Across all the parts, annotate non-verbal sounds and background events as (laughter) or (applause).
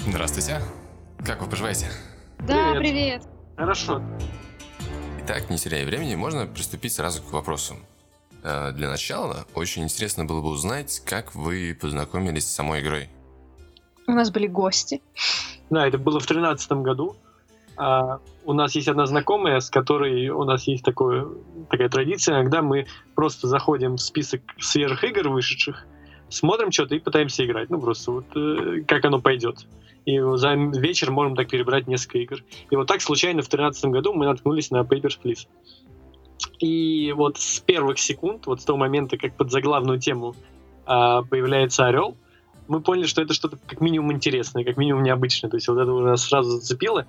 Здравствуйте. Как вы поживаете? Да, привет. Хорошо. Итак, не теряя времени, можно приступить сразу к вопросу. Э, Для начала, очень интересно было бы узнать, как вы познакомились с самой игрой. У нас были гости. Да, это было в тринадцатом году. А, у нас есть одна знакомая, с которой у нас есть такое, такая традиция. Иногда мы просто заходим в список свежих игр вышедших, смотрим что-то и пытаемся играть. Ну, просто вот э, как оно пойдет. И за вечер можем так перебрать несколько игр. И вот так случайно в 2013 году мы наткнулись на Papers, Please. И вот с первых секунд, вот с того момента, как под заглавную тему а, появляется Орел, мы поняли, что это что-то как минимум интересное, как минимум необычное. То есть вот это нас сразу зацепило.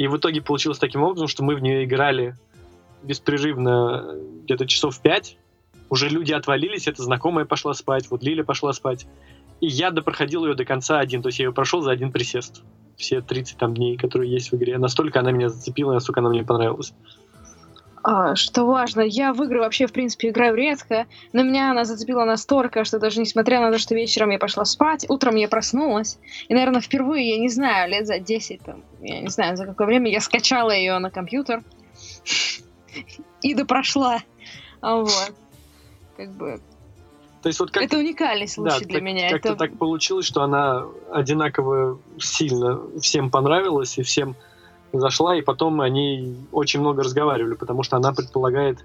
И в итоге получилось таким образом, что мы в нее играли беспрерывно где-то часов пять. Уже люди отвалились, эта знакомая пошла спать, вот Лиля пошла спать. И я допроходил ее до конца один, то есть я ее прошел за один присест. Все 30 там дней, которые есть в игре. Настолько она меня зацепила, настолько она мне понравилась. А, что важно, я в игры вообще, в принципе, играю редко, но меня она зацепила настолько, что даже несмотря на то, что вечером я пошла спать, утром я проснулась, и, наверное, впервые, я не знаю, лет за 10, там, я не знаю, за какое время, я скачала ее на компьютер (laughs) и допрошла. А Вот. Как бы... То есть вот как Это уникальный случай Да, для так- меня. Как-то Это... так получилось, что она одинаково сильно всем понравилась и всем зашла, и потом они очень много разговаривали, потому что она предполагает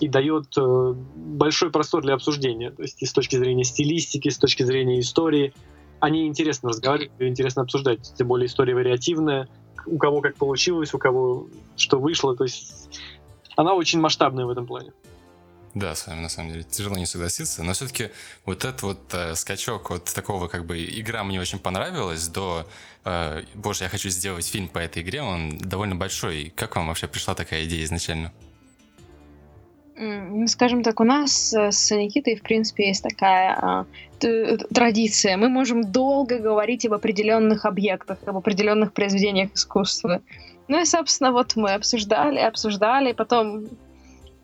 и дает э, большой простор для обсуждения, то есть и с точки зрения стилистики, с точки зрения истории. Они интересно разговаривать, и интересно обсуждать, тем более история вариативная, у кого как получилось, у кого что вышло, то есть она очень масштабная в этом плане. Да, с вами на самом деле тяжело не согласиться, но все-таки вот этот вот э, скачок от такого как бы игра мне очень понравилась до э, боже, я хочу сделать фильм по этой игре, он довольно большой. Как вам вообще пришла такая идея изначально? Ну, скажем так, у нас э, с Никитой, в принципе, есть такая т- традиция. Мы можем долго говорить об определенных объектах, об определенных произведениях искусства. Ну и, собственно, вот мы обсуждали, обсуждали, потом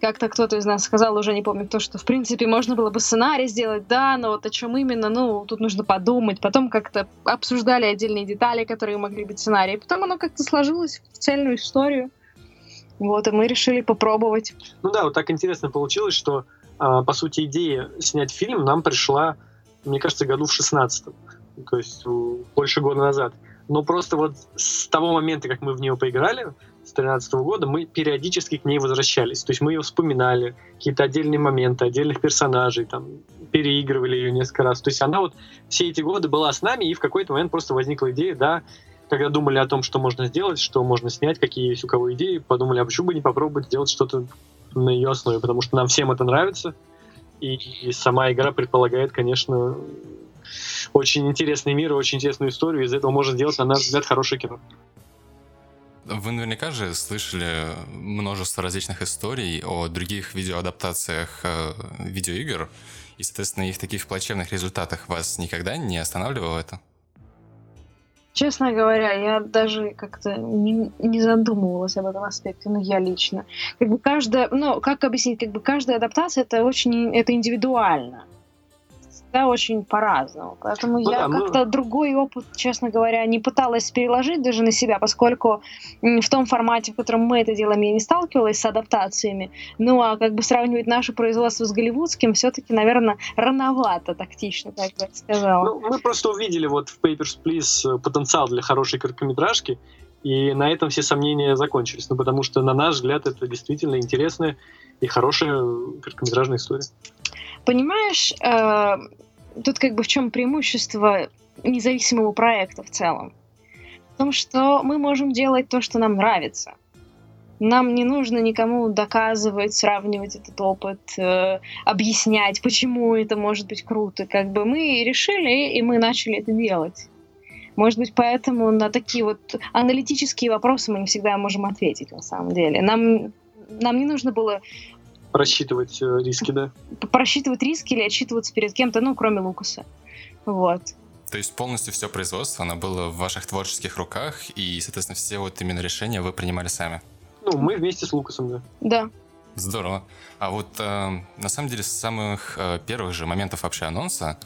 как-то кто-то из нас сказал, уже не помню кто, что, в принципе, можно было бы сценарий сделать, да, но вот о чем именно, ну, тут нужно подумать. Потом как-то обсуждали отдельные детали, которые могли быть сценарии. Потом оно как-то сложилось в цельную историю. Вот, и мы решили попробовать. Ну да, вот так интересно получилось, что, а, по сути, идея снять фильм нам пришла, мне кажется, году в 16 то есть больше года назад. Но просто вот с того момента, как мы в нее поиграли, с 13 года, мы периодически к ней возвращались. То есть мы ее вспоминали, какие-то отдельные моменты, отдельных персонажей, там, переигрывали ее несколько раз. То есть она вот все эти годы была с нами, и в какой-то момент просто возникла идея, да, когда думали о том, что можно сделать, что можно снять, какие есть у кого идеи, подумали, а почему бы не попробовать сделать что-то на ее основе, потому что нам всем это нравится, и, и сама игра предполагает, конечно, очень интересный мир очень интересную историю, из этого можно сделать, на наш взгляд, хорошее кино. Вы наверняка же слышали множество различных историй о других видеоадаптациях э, видеоигр, и, соответственно, их таких плачевных результатах вас никогда не останавливало это? Честно говоря, я даже как-то не, не задумывалась об этом аспекте, ну, я лично. Как бы каждая, ну, как объяснить, как бы каждая адаптация это очень, это индивидуально. Всегда очень по-разному. Поэтому Ну я да, мы- как-то другой опыт, честно говоря, не пыталась переложить даже на себя, поскольку в том формате, в котором мы это делаем, я не сталкивалась с адаптациями. Ну, а как бы сравнивать наше производство с голливудским все-таки, наверное, рановато тактично, так бы я сказала. Ну, мы просто увидели вот в Papers, Please э, потенциал для хорошей короткометражки, и на этом все сомнения закончились. Ну, потому что, на наш взгляд, это действительно интересная и хорошая короткометражная история. Понимаешь, э, тут как бы в чем преимущество независимого проекта в целом? В том, что мы можем делать то, что нам нравится. Нам не нужно никому доказывать, сравнивать этот опыт, э, объяснять, почему это может быть круто. Как бы мы решили, и мы начали это делать. Может быть, поэтому на такие вот аналитические вопросы мы не всегда можем ответить на самом деле. Нам, нам не нужно было Просчитывать э, риски, да. просчитывать риски или отчитываться перед кем-то, ну, кроме Лукаса. Вот. То есть полностью все производство, оно было в ваших творческих руках, и, соответственно, все вот именно решения вы принимали сами. Ну, мы вместе с Лукасом, да. Да. Здорово. А вот э, на самом деле с самых э, первых же моментов вообще анонса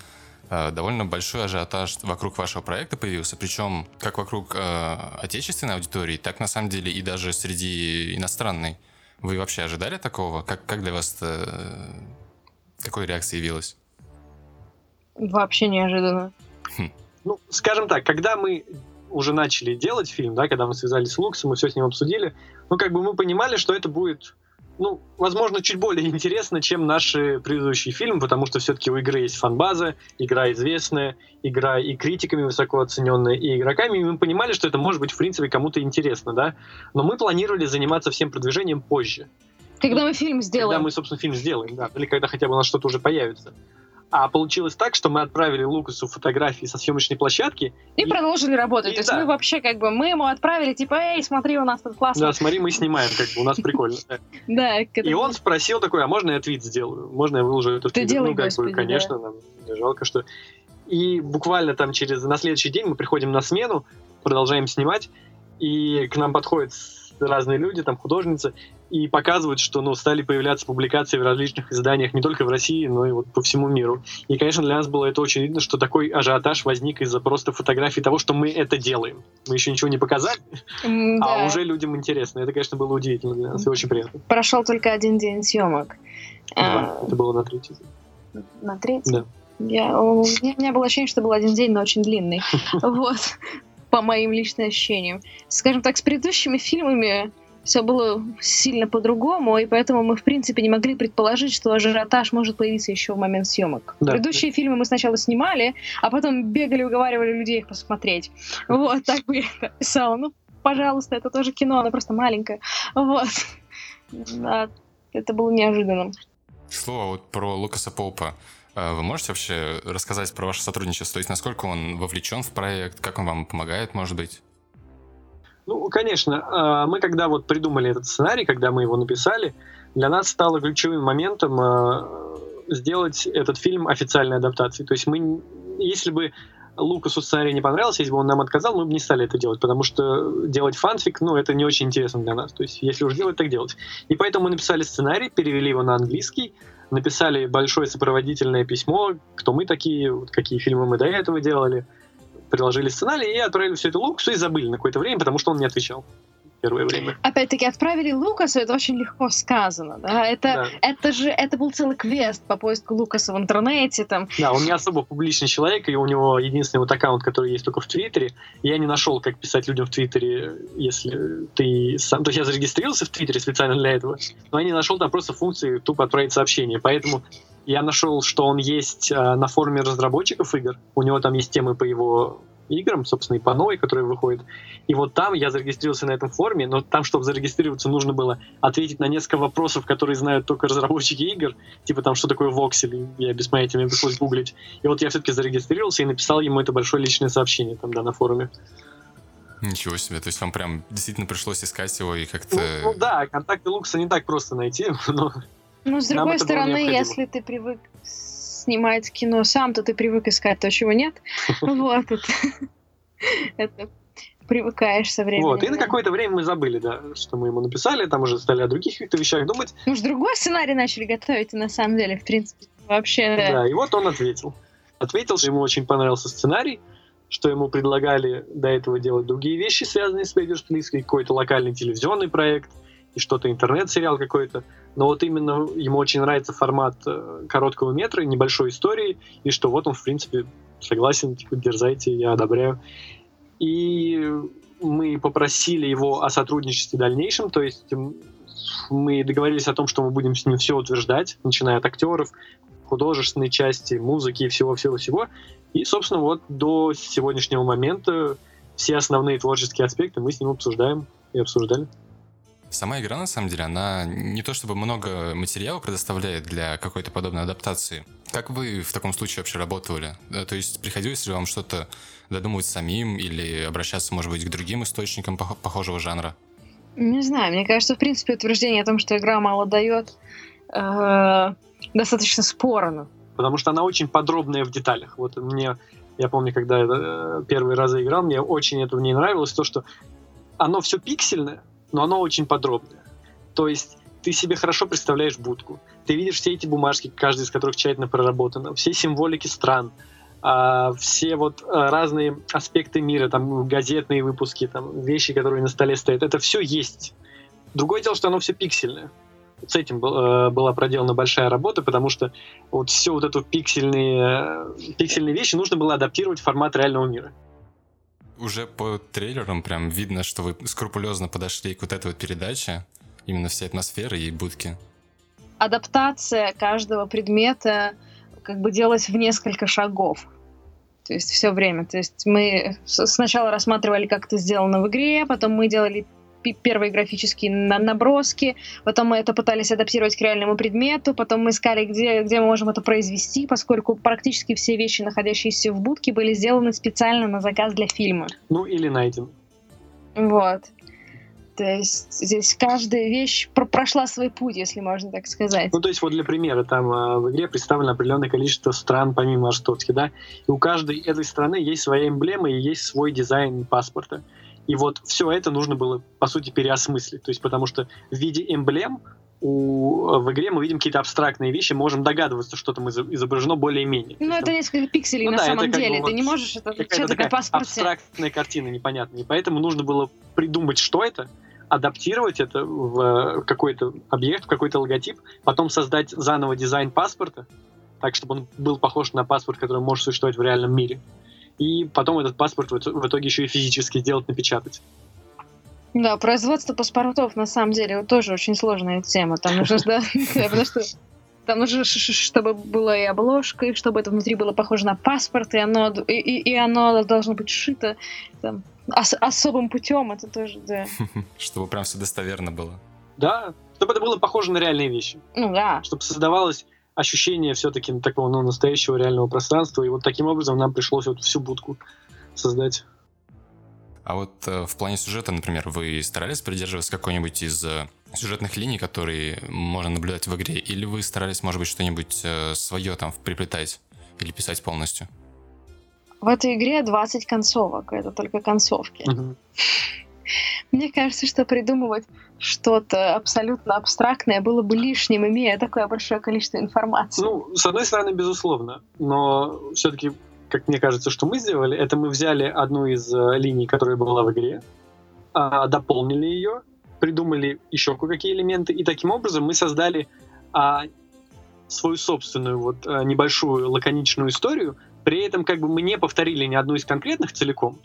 э, довольно большой ажиотаж вокруг вашего проекта появился, причем как вокруг э, отечественной аудитории, так на самом деле и даже среди иностранной. Вы вообще ожидали такого? Как, как для вас это, какой реакция явилась? Вообще неожиданно. Ну, скажем так, когда мы уже начали делать фильм, да, когда мы связались с Луксом, мы все с ним обсудили, ну, как бы мы понимали, что это будет ну, возможно, чуть более (laughs) интересно, чем наши предыдущие фильмы, потому что все-таки у игры есть фанбаза, игра известная, игра и критиками высоко оцененная, и игроками, и мы понимали, что это может быть, в принципе, кому-то интересно, да, но мы планировали заниматься всем продвижением позже. Когда мы фильм сделаем. Когда мы, собственно, фильм сделаем, да, или когда хотя бы у нас что-то уже появится. А получилось так, что мы отправили Лукасу фотографии со съемочной площадки. И, и продолжили работать. И, То есть да. мы вообще как бы, мы ему отправили, типа, эй, смотри, у нас тут классно. Да, смотри, мы снимаем, как бы, у нас прикольно. Да. (laughs) И он спросил такой, а можно я твит сделаю? Можно я выложу это в Ты делай, Ну, как бы, конечно, нам жалко, что... И буквально там через... На следующий день мы приходим на смену, продолжаем снимать, и к нам подходит разные люди, там художницы, и показывают, что ну, стали появляться публикации в различных изданиях не только в России, но и вот по всему миру. И, конечно, для нас было это очень видно, что такой ажиотаж возник из-за просто фотографий того, что мы это делаем. Мы еще ничего не показали, mm, (laughs) а да. уже людям интересно. Это, конечно, было удивительно для нас и очень приятно. Прошел только один день съемок. Да, а... это было на третий день. На третий? Да. Я, у, меня, у меня было ощущение, что был один день, но очень длинный. (laughs) Вот по моим личным ощущениям. Скажем так, с предыдущими фильмами все было сильно по-другому, и поэтому мы, в принципе, не могли предположить, что ажиотаж может появиться еще в момент съемок. Да. Предыдущие фильмы мы сначала снимали, а потом бегали, уговаривали людей их посмотреть. Вот, так бы я это писала. Ну, пожалуйста, это тоже кино, оно просто маленькое. Вот. Да, это было неожиданным. Слово вот про Лукаса Поупа. А вы можете вообще рассказать про ваше сотрудничество? То есть насколько он вовлечен в проект, как он вам помогает, может быть? Ну, конечно. А, мы когда вот придумали этот сценарий, когда мы его написали, для нас стало ключевым моментом а, сделать этот фильм официальной адаптацией. То есть мы, если бы Лукасу сценарий не понравился, если бы он нам отказал, мы бы не стали это делать, потому что делать фанфик, ну, это не очень интересно для нас. То есть, если уж делать, так делать. И поэтому мы написали сценарий, перевели его на английский, написали большое сопроводительное письмо, кто мы такие, какие фильмы мы до этого делали, приложили сценарий и отправили все это Лукасу и забыли на какое-то время, потому что он не отвечал первое время. Опять-таки, отправили Лукасу, это очень легко сказано. Да? Это, да. это же это был целый квест по поиску Лукаса в интернете. Там. Да, он не особо публичный человек, и у него единственный вот аккаунт, который есть только в Твиттере. Я не нашел, как писать людям в Твиттере, если ты сам... То есть я зарегистрировался в Твиттере специально для этого, но я не нашел там просто функции тупо отправить сообщение. Поэтому я нашел, что он есть э, на форуме разработчиков игр. У него там есть темы по его играм, собственно, и по новой, которая выходит. И вот там я зарегистрировался на этом форуме, но там, чтобы зарегистрироваться, нужно было ответить на несколько вопросов, которые знают только разработчики игр, типа там, что такое воксель, я без понятия, мне пришлось гуглить. И вот я все-таки зарегистрировался и написал ему это большое личное сообщение там, да, на форуме. Ничего себе, то есть вам прям действительно пришлось искать его и как-то... Ну, ну да, контакты Лукаса не так просто найти, (laughs) но... Ну, с другой стороны, если ты привык снимать кино сам, то ты привык искать то, чего нет. (laughs) Вот. Это привыкаешь со временем. Вот, и на какое-то время мы забыли, да, что мы ему написали, там уже стали о других каких-то вещах думать. Мы же другой сценарий начали готовить, на самом деле, в принципе, вообще... Да, и вот он ответил. Ответил, что ему очень понравился сценарий, что ему предлагали до этого делать другие вещи, связанные с Бейдерсплиской, какой-то локальный телевизионный проект и что-то интернет-сериал какой-то но вот именно ему очень нравится формат э, короткого метра, небольшой истории, и что вот он, в принципе, согласен, типа, дерзайте, я одобряю. И мы попросили его о сотрудничестве дальнейшем, то есть мы договорились о том, что мы будем с ним все утверждать, начиная от актеров, художественной части, музыки и всего-всего-всего. И, собственно, вот до сегодняшнего момента все основные творческие аспекты мы с ним обсуждаем и обсуждали. Сама игра, на самом деле, она не то чтобы много материала предоставляет для какой-то подобной адаптации. Как вы в таком случае вообще работали? То есть приходилось ли вам что-то додумывать самим или обращаться, может быть, к другим источникам похожего жанра? Не знаю, мне кажется, в принципе, утверждение о том, что игра мало дает, э, достаточно спорно. Потому что она очень подробная в деталях. Вот мне, я помню, когда я э, первый раз играл, мне очень это в ней нравилось, то, что оно все пиксельное, но оно очень подробное. То есть ты себе хорошо представляешь будку. Ты видишь все эти бумажки, каждая из которых тщательно проработана, все символики стран, а, все вот а, разные аспекты мира, там газетные выпуски, там вещи, которые на столе стоят. Это все есть. Другое дело, что оно все пиксельное. С этим э, была проделана большая работа, потому что вот все вот эту пиксельные, пиксельные вещи нужно было адаптировать в формат реального мира. Уже по трейлерам прям видно, что вы скрупулезно подошли к вот этой вот передаче, именно всей атмосферы и будки. Адаптация каждого предмета как бы делалась в несколько шагов. То есть все время. То есть мы сначала рассматривали, как это сделано в игре, потом мы делали первые графические наброски, потом мы это пытались адаптировать к реальному предмету, потом мы искали, где, где мы можем это произвести, поскольку практически все вещи, находящиеся в будке, были сделаны специально на заказ для фильма. Ну, или найден. Вот. То есть здесь каждая вещь про прошла свой путь, если можно так сказать. Ну, то есть вот для примера, там э, в игре представлено определенное количество стран помимо Артовски, да, и у каждой этой страны есть своя эмблема и есть свой дизайн паспорта. И вот все это нужно было, по сути, переосмыслить. То есть потому что в виде эмблем у, в игре мы видим какие-то абстрактные вещи, можем догадываться, что там изображено более-менее. Ну, это там... несколько пикселей ну, на да, самом деле. Бы, Ты вот не можешь это что-то как паспорте. абстрактная картина непонятная. И поэтому нужно было придумать, что это, адаптировать это в какой-то объект, в какой-то логотип, потом создать заново дизайн паспорта, так, чтобы он был похож на паспорт, который может существовать в реальном мире и потом этот паспорт в итоге еще и физически сделать, напечатать. Да, производство паспортов на самом деле вот тоже очень сложная тема. Там нужно, (laughs) (laughs) да, потому что там нужно, чтобы была и обложка, и чтобы это внутри было похоже на паспорт, и оно, и, и, и оно должно быть сшито там, ос, особым путем, это тоже, да. (laughs) Чтобы прям все достоверно было. Да, чтобы это было похоже на реальные вещи. Ну да. Чтобы создавалось ощущение все-таки такого ну, настоящего реального пространства. И вот таким образом нам пришлось вот всю будку создать. А вот э, в плане сюжета, например, вы старались придерживаться какой-нибудь из э, сюжетных линий, которые можно наблюдать в игре, или вы старались, может быть, что-нибудь э, свое там приплетать или писать полностью? В этой игре 20 концовок, это только концовки. Угу. Мне кажется, что придумывать что-то абсолютно абстрактное было бы лишним, имея такое большое количество информации. Ну, с одной стороны, безусловно, но все-таки, как мне кажется, что мы сделали, это мы взяли одну из э, линий, которая была в игре, а, дополнили ее, придумали еще кое-какие элементы, и таким образом мы создали а, свою собственную вот а, небольшую лаконичную историю, при этом как бы мы не повторили ни одну из конкретных целиком,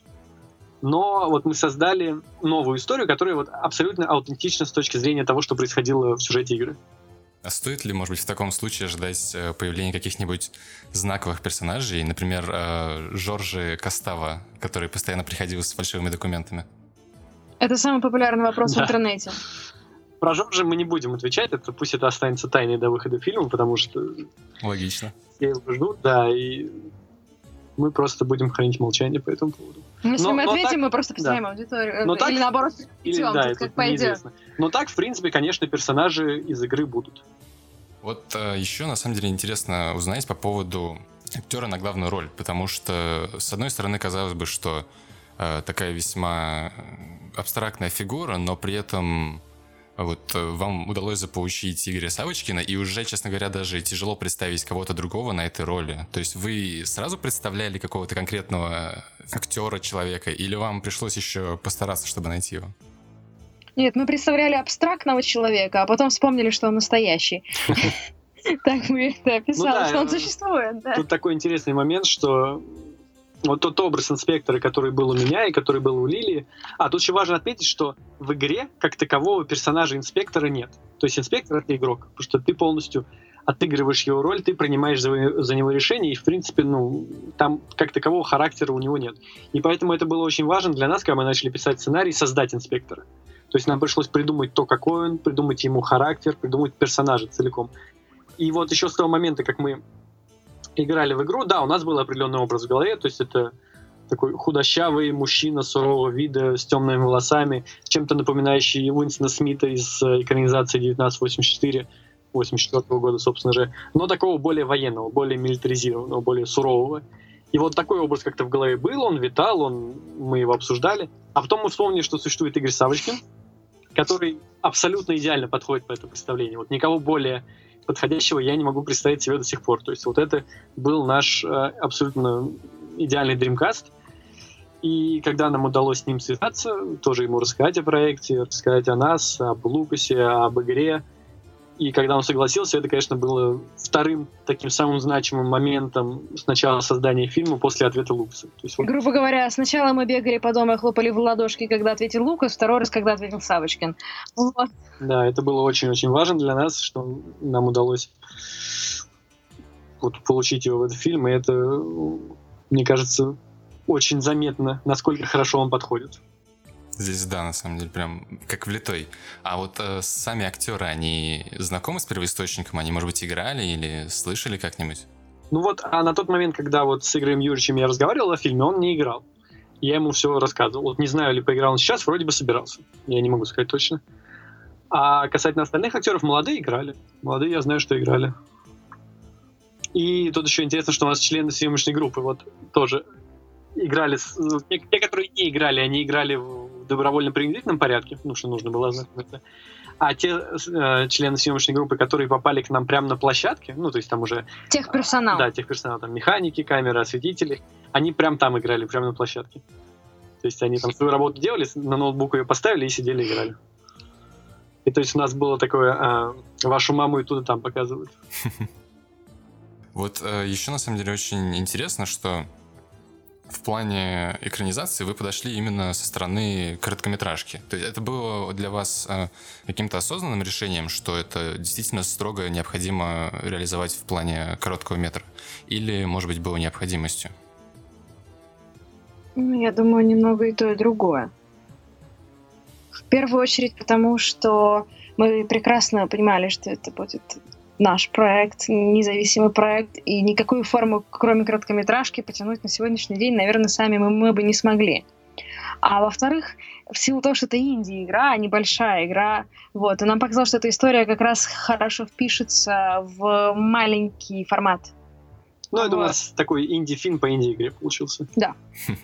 но вот мы создали новую историю, которая вот абсолютно аутентична с точки зрения того, что происходило в сюжете игры. А стоит ли, может быть, в таком случае ожидать э, появления каких-нибудь знаковых персонажей, например, э, Жоржи Костава, который постоянно приходил с фальшивыми документами? Это самый популярный вопрос да. в интернете. Про Жоржа мы не будем отвечать, это пусть это останется тайной до выхода фильма, потому что... Логично. Все его ждут, да, и мы просто будем хранить молчание по этому поводу. Ну, если но, мы ответим, так, мы просто потеряем да. аудиторию. Но или так, наоборот, или, идем, да, как пойдет. Но так, в принципе, конечно, персонажи из игры будут. Вот э, еще, на самом деле, интересно узнать по поводу актера на главную роль, потому что, с одной стороны, казалось бы, что э, такая весьма абстрактная фигура, но при этом вот э, вам удалось заполучить Игоря Савочкина, и уже, честно говоря, даже тяжело представить кого-то другого на этой роли. То есть вы сразу представляли какого-то конкретного актера, человека, или вам пришлось еще постараться, чтобы найти его? Нет, мы представляли абстрактного человека, а потом вспомнили, что он настоящий. (laughs) Так мы это описали, ну что он э, существует. Тут такой интересный момент, что вот тот образ инспектора, который был у меня и который был у Лилии. А тут еще важно отметить, что в игре как такового персонажа инспектора нет. То есть инспектор — это игрок, потому что ты полностью отыгрываешь его роль, ты принимаешь за, за него решение, и, в принципе, ну, там как такового характера у него нет. И поэтому это было очень важно для нас, когда мы начали писать сценарий, создать инспектора. То есть нам пришлось придумать то, какой он, придумать ему характер, придумать персонажа целиком. И вот еще с того момента, как мы играли в игру, да, у нас был определенный образ в голове, то есть это такой худощавый мужчина сурового вида с темными волосами, чем-то напоминающий Уинстона Смита из э, экранизации 1984, 84 года, собственно же, но такого более военного, более милитаризированного, более сурового. И вот такой образ как-то в голове был, он витал, он, мы его обсуждали. А потом мы вспомнили, что существует Игорь Савочкин, который абсолютно идеально подходит по этому представлению. Вот никого более подходящего я не могу представить себе до сих пор. То есть вот это был наш э, абсолютно идеальный Dreamcast. И когда нам удалось с ним связаться, тоже ему рассказать о проекте, рассказать о нас, об Лукасе, об игре, и когда он согласился, это, конечно, было вторым таким самым значимым моментом с начала создания фильма после ответа Лукаса. То есть, вот... Грубо говоря, сначала мы бегали по дому и хлопали в ладошки, когда ответил Лукас, второй раз, когда ответил Савочкин. Вот. Да, это было очень-очень важно для нас, что нам удалось вот, получить его в этот фильм, и это, мне кажется, очень заметно, насколько хорошо он подходит. Здесь, да, на самом деле, прям как влитой. А вот э, сами актеры, они знакомы с первоисточником? Они, может быть, играли или слышали как-нибудь? Ну вот, а на тот момент, когда вот с Игорем Юрьевичем я разговаривал о фильме, он не играл. Я ему все рассказывал. Вот не знаю, ли поиграл он сейчас, вроде бы собирался. Я не могу сказать точно. А касательно остальных актеров, молодые играли. Молодые, я знаю, что играли. И тут еще интересно, что у нас члены съемочной группы вот тоже играли. Те, те, которые не играли, они играли добровольно-принудительном порядке, ну, что нужно было ознакомиться. А те э, члены съемочной группы, которые попали к нам прямо на площадке, ну, то есть там уже... Техперсонал. Да, техперсонал, там механики, камеры, осветители, они прям там играли, прямо на площадке. То есть они там свою работу делали, на ноутбук ее поставили и сидели играли. И то есть у нас было такое, э, вашу маму и туда там показывают. (laughs) Вот э, еще на самом деле очень интересно, что в плане экранизации вы подошли именно со стороны короткометражки. То есть это было для вас э, каким-то осознанным решением, что это действительно строго необходимо реализовать в плане короткого метра? Или, может быть, было необходимостью? Ну, я думаю, немного и то, и другое. В первую очередь потому, что мы прекрасно понимали, что это будет наш проект, независимый проект, и никакую форму, кроме короткометражки, потянуть на сегодняшний день, наверное, сами мы, мы бы не смогли. А во-вторых, в силу того, что это инди-игра, а небольшая игра, вот, и нам показалось, что эта история как раз хорошо впишется в маленький формат. Ну, это вот. у нас такой инди-фильм по инди-игре получился. Да. (laughs)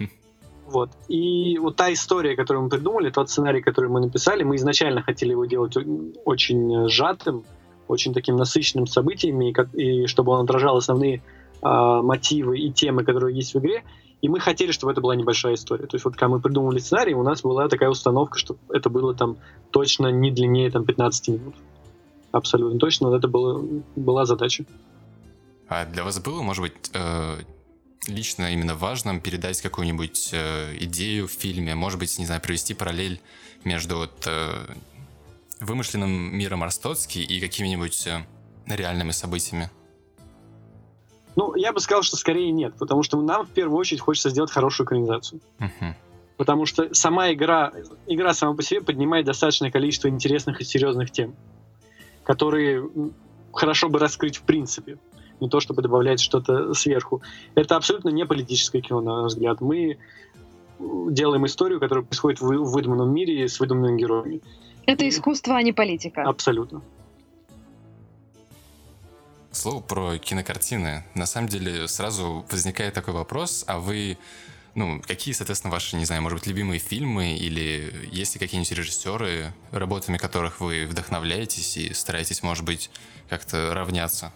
Вот. И вот та история, которую мы придумали, тот сценарий, который мы написали, мы изначально хотели его делать очень сжатым, очень таким насыщенным событиями, и, как, и чтобы он отражал основные э, мотивы и темы, которые есть в игре. И мы хотели, чтобы это была небольшая история. То есть вот когда мы придумывали сценарий, у нас была такая установка, что это было там точно не длиннее там 15 минут. Абсолютно точно. Вот это было, была задача. А для вас было, может быть, э, лично именно важным передать какую-нибудь э, идею в фильме? Может быть, не знаю, провести параллель между вот, э, вымышленным миром Арстоцки и какими-нибудь э, реальными событиями? Ну, я бы сказал, что скорее нет, потому что нам в первую очередь хочется сделать хорошую экранизацию. Uh-huh. Потому что сама игра, игра сама по себе поднимает достаточное количество интересных и серьезных тем, которые хорошо бы раскрыть в принципе, не то чтобы добавлять что-то сверху. Это абсолютно не политическое кино, на наш взгляд. Мы делаем историю, которая происходит в выдуманном мире с выдуманными героями. Это искусство, а не политика. Абсолютно. Слово про кинокартины. На самом деле сразу возникает такой вопрос, а вы, ну, какие, соответственно, ваши, не знаю, может быть, любимые фильмы или есть ли какие-нибудь режиссеры, работами которых вы вдохновляетесь и стараетесь, может быть, как-то равняться?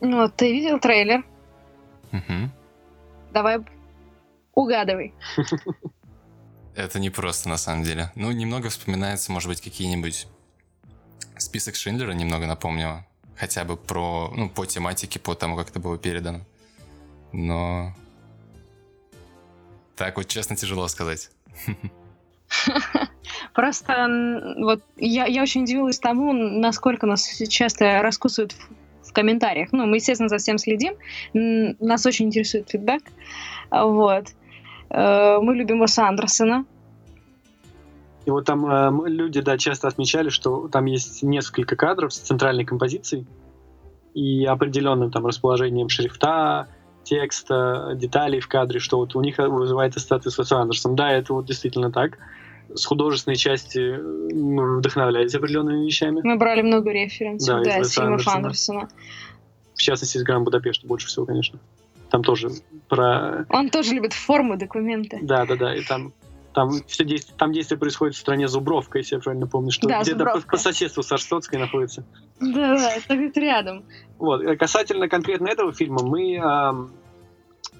Ну, ты видел трейлер? Угу. Давай угадывай. (laughs) Это не просто на самом деле. Ну, немного вспоминается, может быть, какие-нибудь список Шиндлера немного напомнило. Хотя бы про, ну, по тематике, по тому, как это было передано. Но... Так вот, честно, тяжело сказать. (laughs) Просто вот я, я очень удивилась тому, насколько нас часто раскусывают в, в комментариях. Ну, мы, естественно, за всем следим. Нас очень интересует фидбэк. Вот. Э, мы любим Уэса Андерсона. И вот там э, люди, да, часто отмечали, что там есть несколько кадров с центральной композицией и определенным там расположением шрифта, текста, деталей в кадре, что вот у них вызывает ассоциации с Уэсом Андерсом. Да, это вот действительно так. С художественной части мы вдохновлялись определенными вещами. Мы брали много референсов, да, да из фильмов Андерсона. В частности, из Гранд Будапешта больше всего, конечно. Там тоже про... Он тоже любит форму, документы. Да, да, да. И там Там все действие, там действие происходит в стране Зубровка, если я правильно помню, что Да, где-то по, по соседству с Арстоцкой находится. Да-да, это где-то рядом. Вот. э, Касательно конкретно этого фильма, мы ам,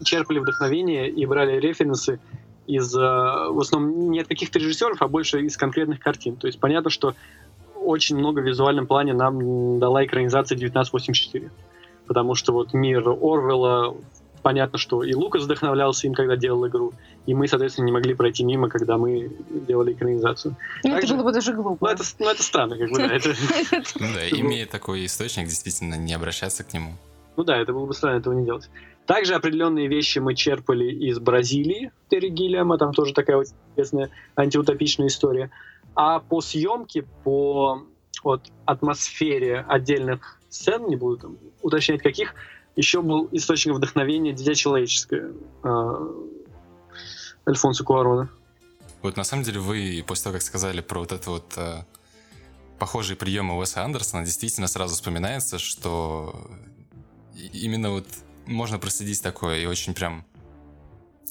черпали вдохновение и брали референсы из, э, в основном, не от каких-то режиссеров, а больше из конкретных картин. То есть понятно, что очень много в визуальном плане нам дала экранизация 1984. Потому что вот мир Орвелла, понятно, что и Лукас вдохновлялся им, когда делал игру, и мы, соответственно, не могли пройти мимо, когда мы делали экранизацию. Ну, это Также- было бы даже глупо. Ну, это, ну, это странно, как бы, да. Это, Ну (laughs) да, (laughs) имея такой источник, действительно, не обращаться к нему. Ну да, это было бы странно этого не делать. Также определенные вещи мы черпали из Бразилии, Терри Гиллиама, там тоже такая очень интересная антиутопичная история. А по съемке, по вот, атмосфере отдельных сцен, не буду там уточнять каких, еще был источник вдохновения «Дитя человеческое» э, Альфонсо Куарона. Вот на самом деле вы, после того, как сказали про вот это вот э, похожие приемы Уэса Андерсона, действительно сразу вспоминается, что именно вот можно проследить такое, и очень прям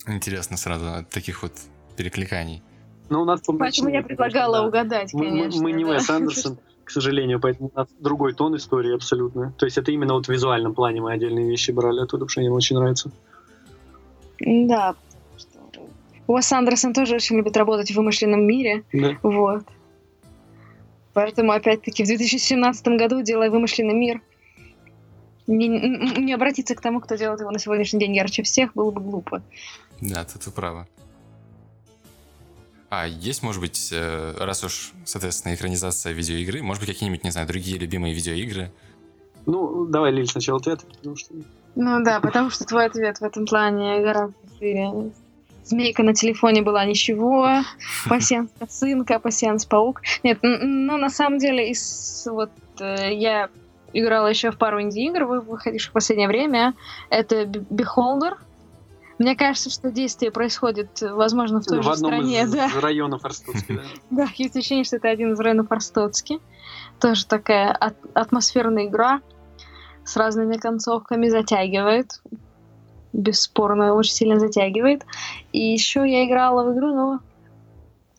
интересно сразу от таких вот перекликаний. Но у нас Поэтому я предлагала да. угадать, Мы, мы- конечно. мы не да. Уэс Андерсон, (laughs) к сожалению, поэтому у нас другой тон истории абсолютно. То есть это именно вот в визуальном плане мы отдельные вещи брали оттуда, потому что мне очень нравится. Да. Уэс Андерсон тоже очень любит работать в вымышленном мире. Да. Вот. Поэтому, опять-таки, в 2017 году, делая вымышленный мир, не, не обратиться к тому, кто делает его на сегодняшний день ярче всех, было бы глупо. Да, тут вы правы. А есть, может быть, э, раз уж, соответственно, экранизация видеоигры, может быть, какие-нибудь, не знаю, другие любимые видеоигры? Ну, давай, Лиль, сначала ты ответь, потому что... Ну да, потому что твой ответ в этом плане гораздо шире. Змейка на телефоне была ничего, пассианс косынка, пассианс паук. Нет, ну на самом деле из вот э, я играла еще в пару инди-игр, вы- выходивших в последнее время. Это Beholder. Мне кажется, что действие происходит, возможно, в той в же стране, из (laughs) да. районов Арстоцки, да. (laughs) Да, есть ощущение, что это один из районов Арстоцки. Тоже такая атмосферная игра с разными концовками затягивает. Бесспорно, очень сильно затягивает. И еще я играла в игру,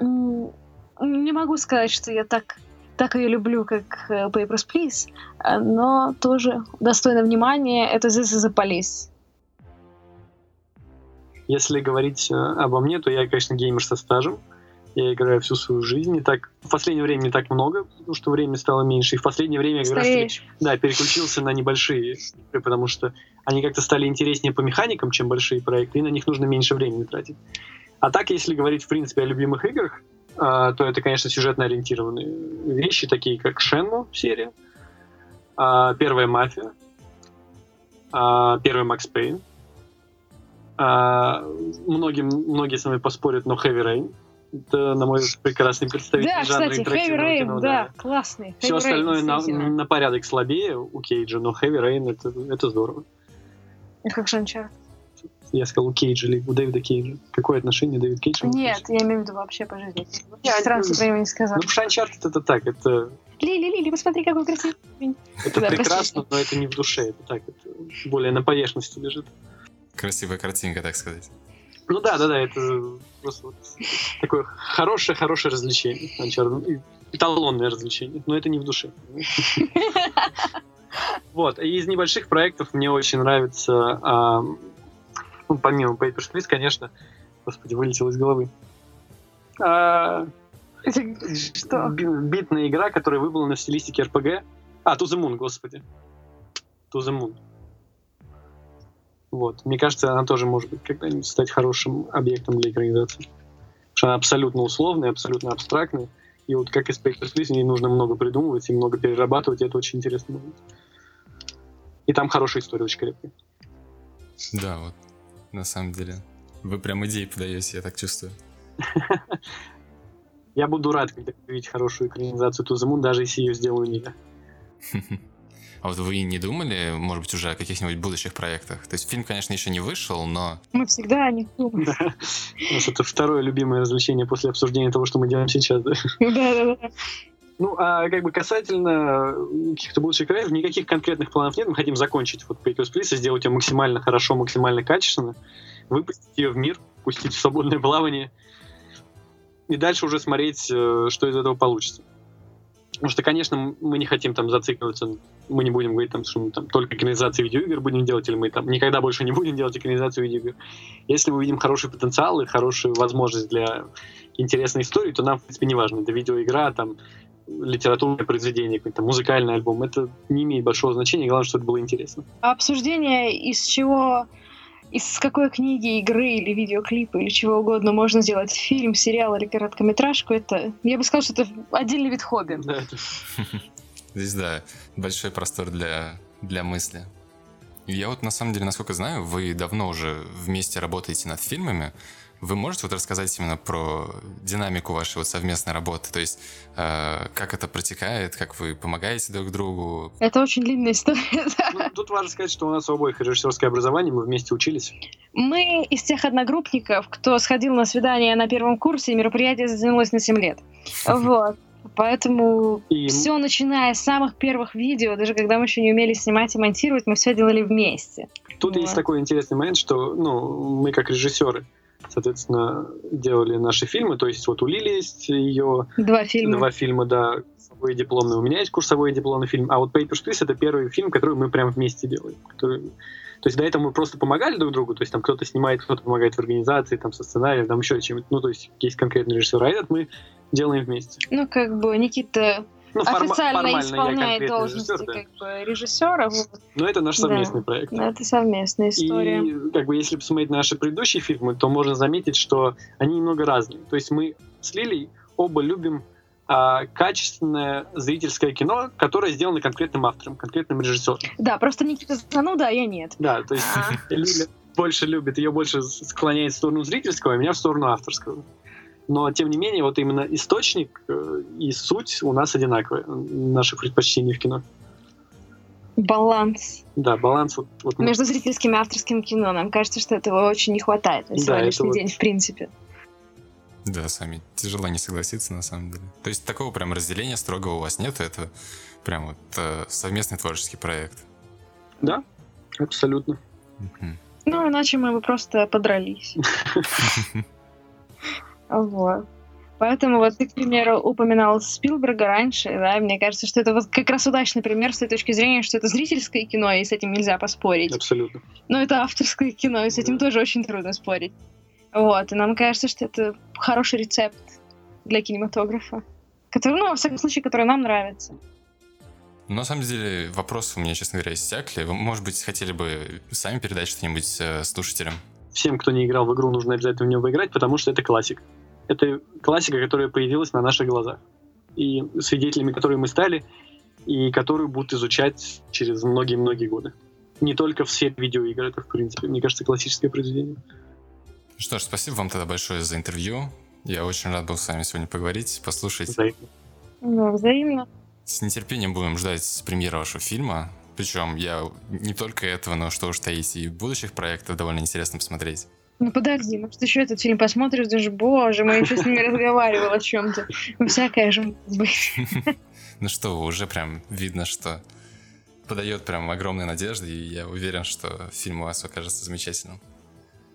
но не могу сказать, что я так, так ее люблю, как э, Papers, Please, э, но тоже достойно внимания. Это This is the Police. Если говорить э, обо мне, то я, конечно, геймер со стажем. Я играю всю свою жизнь. Не так... В последнее время не так много, потому что время стало меньше. И в последнее время я как раз да, переключился на небольшие игры, потому что они как-то стали интереснее по механикам, чем большие проекты, и на них нужно меньше времени тратить. А так, если говорить, в принципе, о любимых играх, а, то это, конечно, сюжетно ориентированные вещи, такие как Шенму серия, а, первая Мафия, а, первый Макс Пейн. А, Многие, многие со мной поспорят, но Heavy Rain. Это, на мой взгляд, прекрасный представитель Да, жанра кстати, Heavy Rain, кино, да, классный. все Heavy Rain, остальное на, на порядок слабее у Кейджа, но Heavy Rain это, это здорово. А Как же Uncharted? Я сказал у Кейджа или у Дэвида Кейджа. Какое отношение Дэвид Кейдж? Нет, я имею в виду вообще по жизни. Я- Странно, про него не сказал. Ну, Uncharted это так, это, Лили, Лили, посмотри, какой красивый. это Да, прекрасно, но это не в душе, это так, это более на поверхности лежит. Красивая картинка, так сказать. Ну да, да, да, это просто вот такое хорошее-хорошее развлечение. Эталонное развлечение, но это не в душе. Вот, и из небольших проектов мне очень нравится, ам, ну, помимо Papers, Please, конечно, господи, вылетел из головы. А, Что? би- Битная игра, которая выполнена в стилистике RPG. А, To the Moon, господи. To the Moon. Вот. Мне кажется, она тоже может быть когда-нибудь стать хорошим объектом для экранизации. Потому что она абсолютно условная, абсолютно абстрактная. И вот как и Spectre Please, ей нужно много придумывать и много перерабатывать, и это очень интересно будет. И там хорошая история, очень крепкая. Да, вот, на самом деле. Вы прям идеи подаете, я так чувствую. (laughs) Я буду рад, когда увидеть хорошую экранизацию Moon, даже если ее сделаю не я. (laughs) А вот вы не думали, может быть, уже о каких-нибудь будущих проектах? То есть фильм, конечно, еще не вышел, но Мы всегда о них думаем. Да. У нас это второе любимое развлечение после обсуждения того, что мы делаем сейчас. да. Да-да-да. Ну, а как бы касательно каких-то будущих проектов, никаких конкретных планов нет. Мы хотим закончить вот Papers, Please и сделать ее максимально хорошо, максимально качественно, выпустить ее в мир, пустить в свободное плавание. и дальше уже смотреть, э, что из этого получится. Потому что, конечно, мы не хотим там зацикливаться, мы не будем говорить, там, что мы там только экранизации видеоигр будем делать, или мы там никогда больше не будем делать экранизацию видеоигр. Если мы видим хороший потенциал и хорошую возможность для интересной истории, то нам, в принципе, не важно, это видеоигра, там, литературное произведение, какой-то музыкальный альбом. Это не имеет большого значения, главное, чтобы это было интересно. А обсуждение, из чего из какой книги, игры или видеоклипа или чего угодно можно сделать фильм, сериал или короткометражку, это, я бы сказала, что это отдельный вид хобби. Да, это... (laughs) Здесь, да, большой простор для, для мысли. Я вот, на самом деле, насколько знаю, вы давно уже вместе работаете над фильмами. Вы можете вот рассказать именно про динамику вашей вот совместной работы? То есть, э, как это протекает, как вы помогаете друг другу? Это очень длинная история, (laughs) ну, тут важно сказать, что у нас у обоих режиссерское образование, мы вместе учились. Мы из тех одногруппников, кто сходил на свидание на первом курсе, и мероприятие затянулось на 7 лет. (laughs) Вот. Поэтому и... все, начиная с самых первых видео, даже когда мы еще не умели снимать и монтировать, мы все делали вместе. Тут вот. есть такой интересный момент, что ну, мы как режиссеры, соответственно, делали наши фильмы. То есть вот у Лили есть ее... Два фильма. Два фильма, да, курсовой и дипломный. У меня есть курсовой дипломный фильм. А вот Papers, Please — это первый фильм, который мы прям вместе делаем. Который... То есть до этого мы просто помогали друг другу, то есть там кто-то снимает, кто-то помогает в организации, там со сценарием, там еще чем-то. Ну, то есть есть конкретный режиссер, а этот мы делаем вместе. Ну, как бы Никита ну, официально исполняет должности режиссер, да. как бы режиссера. Но это наш совместный да. проект. Да. Это совместная история. И как бы если посмотреть наши предыдущие фильмы, то можно заметить, что они немного разные. То есть мы с Лилей оба любим а, качественное зрительское кино, которое сделано конкретным автором, конкретным режиссером. Да, просто Никита зануда, а я нет. Да, то есть а. Лиля больше любит, ее больше склоняет в сторону зрительского, а меня в сторону авторского. Но, тем не менее, вот именно источник э, и суть у нас одинаковые, наших предпочтений в кино. Баланс. Да, баланс. Вот, вот Между зрительским и авторским кино. Нам кажется, что этого очень не хватает на сегодняшний да, день, вот... в принципе. Да, сами тяжело не согласиться, на самом деле. То есть такого прям разделения строгого у вас нет, это прям вот э, совместный творческий проект. Да, абсолютно. Ну, иначе мы бы просто подрались. (laughs) Вот. Поэтому вот ты, к примеру, упоминал Спилберга раньше, да, мне кажется, что это вот как раз удачный пример с той точки зрения, что это зрительское кино, и с этим нельзя поспорить. Абсолютно. Но это авторское кино, и с этим да. тоже очень трудно спорить. Вот, и нам кажется, что это хороший рецепт для кинематографа, который, ну, во всяком случае, который нам нравится. На самом деле, вопросы у меня, честно говоря, иссякли. Вы, может быть, хотели бы сами передать что-нибудь э, слушателям? Всем, кто не играл в игру, нужно обязательно в нее поиграть, потому что это классик это классика, которая появилась на наших глазах. И свидетелями которой мы стали, и которую будут изучать через многие-многие годы. Не только все видеоигр, это, в принципе, мне кажется, классическое произведение. Что ж, спасибо вам тогда большое за интервью. Я очень рад был с вами сегодня поговорить, послушать. Взаимно. Ну, взаимно. С нетерпением будем ждать премьеры вашего фильма. Причем я не только этого, но что уж таить, и будущих проектов довольно интересно посмотреть. Ну подожди, может еще этот фильм посмотришь, даже, боже, мы еще с ними разговаривал о чем-то. Всякое же может быть. (laughs) Ну что, уже прям видно, что подает прям огромные надежды, и я уверен, что фильм у вас окажется замечательным.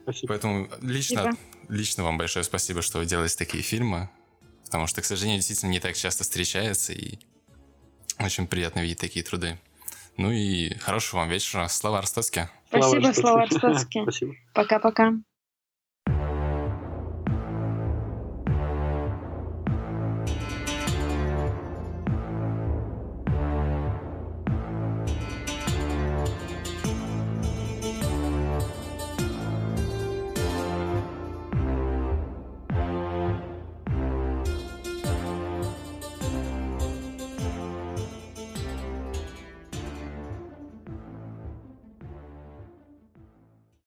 Спасибо. Поэтому лично, спасибо. лично вам большое спасибо, что вы делаете такие фильмы, потому что, к сожалению, действительно не так часто встречается, и очень приятно видеть такие труды. Ну и хорошего вам вечера. Слава Арстоцке. Спасибо, Слава Арстоцке. (laughs) Пока-пока.